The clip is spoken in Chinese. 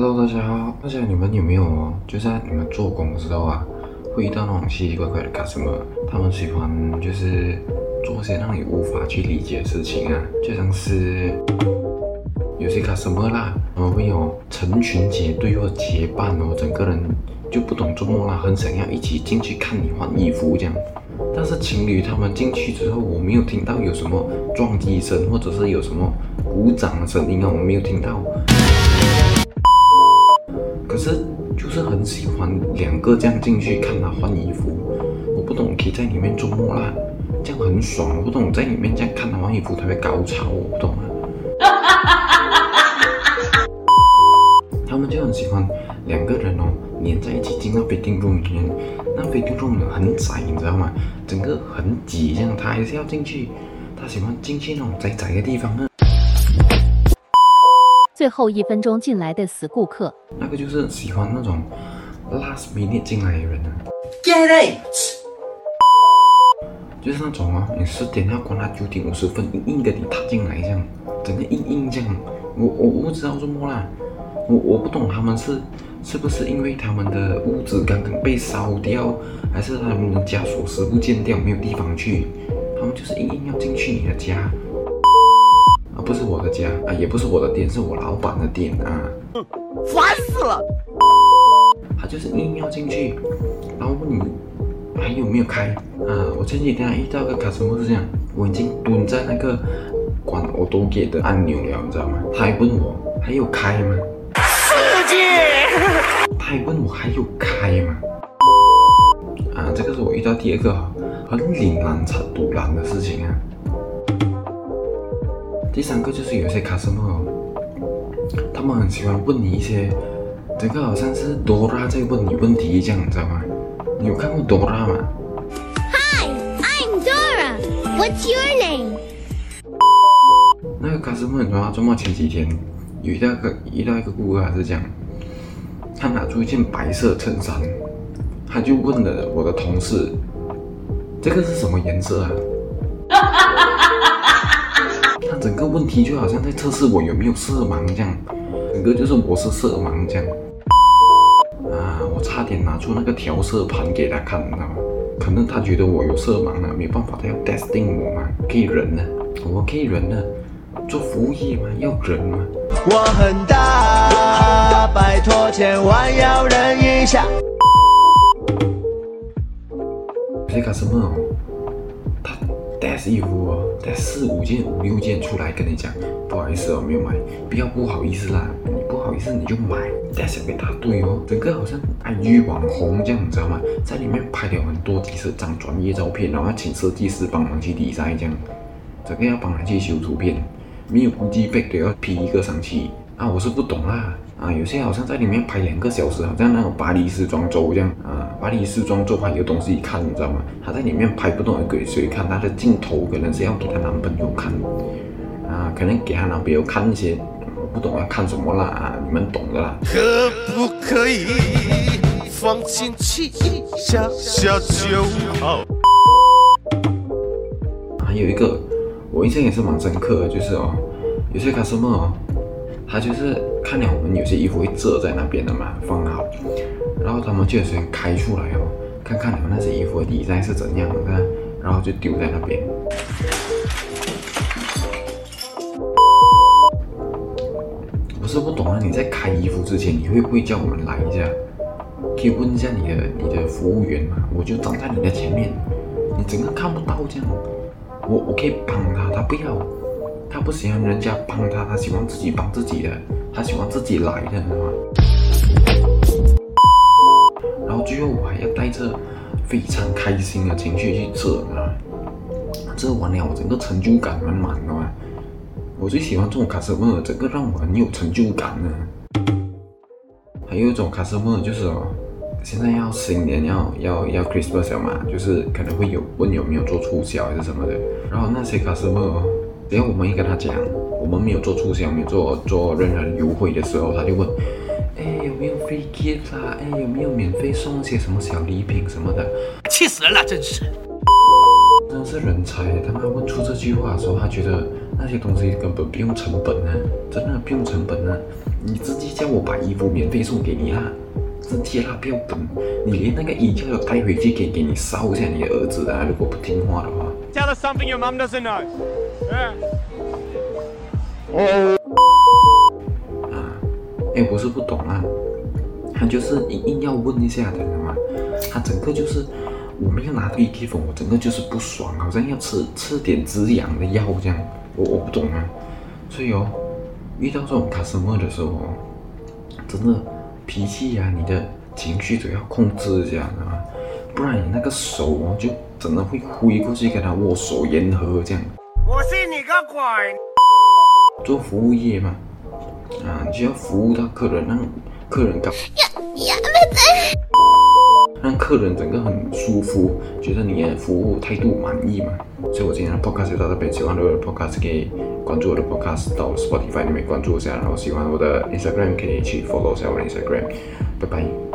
Hello，大家好。大家你们有没有哦？就在你们做工的时候啊，会遇到那种奇奇怪怪的 customer，他们喜欢就是做些让你无法去理解的事情啊，就像是有些 customer 啦，他们会有成群结队或结伴哦，整个人就不懂做么啦，很想要一起进去看你换衣服这样。但是情侣他们进去之后，我没有听到有什么撞击声，或者是有什么鼓掌的声音啊，我没有听到。是就是很喜欢两个这样进去看他换衣服，我不懂可以在里面做么啦，这样很爽。我不懂在里面这样看他换衣服，特别高潮，我不懂啊。他们就很喜欢两个人哦黏在一起进到 fitting room 里面，那 fitting room 很窄，你知道吗？整个很挤，这样他还是要进去，他喜欢进去那种窄窄的地方呢。最后一分钟进来的死顾客，那个就是喜欢那种 last minute 进来的人啊，Get it！就是那种啊，你十点要关，他九点五十分硬硬的你踏进来这样，整个硬硬这样，我我我不知道怎么啦，我我不懂他们是是不是因为他们的屋子刚刚被烧掉，还是他们的家锁匙不见掉，没有地方去，他们就是硬硬要进去你的家，啊不是我的家啊，也不是我的店，是我老板的店啊。烦死了！他就是硬要进去，然后问你还有没有开啊？我前几天还遇到个 customer 是这样，我已经蹲在那个关 auto gate 的按钮了，你知道吗？他还问我还有开吗？世界！他还问我还有开吗？啊，这个是我遇到第二个很凛然惨堵然的事情啊。第三个就是有些 customer，哦他们很喜欢问你一些，整个好像是 Dora 在问你问题一样，你知道吗？你有看过 Dora 吗？Hi, I'm Dora. What's your name? 那个 customer？周末前几天有遇到一个遇到一个顾客，他是这样，他拿出一件白色衬衫，他就问了我的同事，这个是什么颜色啊？他整个问题就好像在测试我有没有色盲这样，整个就是我是色盲这样。啊，我差点拿出那个调色盘给他看，你知道吗？可能他觉得我有色盲了，没办法，他要 testing 我嘛，可以忍的，我可以忍的，做服务业嘛，要忍嘛。我很大，拜托千万要忍一下。有些 customer 哦，他带衣服哦，带四五件、五六件出来跟你讲，不好意思哦，没有买，不要不好意思啦，你不好意思你就买，带小一大堆哦，整个好像 IG 网红这样，你知道吗？在里面拍了很多几十张专业照片，然后请设计师帮忙去 design 这样，整个要帮他去修图片，没有估计被都要 P 一个上去啊，我是不懂啦。啊，有些好像在里面拍两个小时，好像那种巴黎时装周这样啊。巴黎时装周还有东西看，你知道吗？她在里面拍不懂给谁看，她的镜头可能是要给她男朋友看啊，可能给她男朋友看一些，我不懂要看什么啦啊，你们懂的啦。可不可以放进去一下下就好？还有一个我印象也是蛮深刻的，就是哦，有些 customer 哦，他就是看了我们有些衣服会遮在那边的嘛，放好，然后他们就先开出来哦，看看你们那些衣服的底材是怎样的，然后就丢在那边。我是不懂啊，你在开衣服之前，你会不会叫我们来一下？可以问一下你的你的服务员嘛？我就站在你的前面，你整个看不到这样，我我可以帮他，他不要，他不喜欢人家帮他，他喜欢自己帮自己的，他喜欢自己来的，知道吗？然后最后我还要带着非常开心的情绪去遮啊，遮完了我整个成就感满满的嘛。我最喜欢这种 customer，整个让我很有成就感呢。还有一种 customer 就是哦，现在要新年要要要 Christmas 了嘛，就是可能会有问有没有做促销还是什么的。然后那些 customer，只要我们一跟他讲我们没有做促销，没有做做任何优惠的时候，他就问，哎有没有 free gift 啊？哎有没有免费送一些什么小礼品什么的？气死人了，真是！真是人才，他妈问出这句话的时候，他觉得那些东西根本不用成本呢，真的不用成本呢。你直接叫我把衣服免费送给你啊，直接啦，不要等，你连那个衣架都带回去给给你烧一下你的儿子啊！如果不听话的话。Tell us something your mum doesn't know. Yeah. 啊，哎，不是不懂啊，他就是硬硬要问一下的，你知道吗？他整个就是我没有拿到 EK 粉，我整个就是不爽，好像要吃吃点止痒的药这样，我我不懂啊，所以哦，遇到这种 customer 的时候哦，真的脾气呀、你的情绪都要控制一下，啊？不然你那个手哦，就真的会挥过去跟他握手言和这样。我信你个鬼！做服务业嘛，啊，你就要服务到客人，让客人感，让客人整个很舒服，觉得你的服务态度满意嘛。所以我今天的 podcast 就到这边，喜欢我的 podcast 可以关注我的 podcast 到 Spotify 里面关注一下，然后喜欢我的 Instagram 可以去 follow 一下我的 Instagram，拜拜。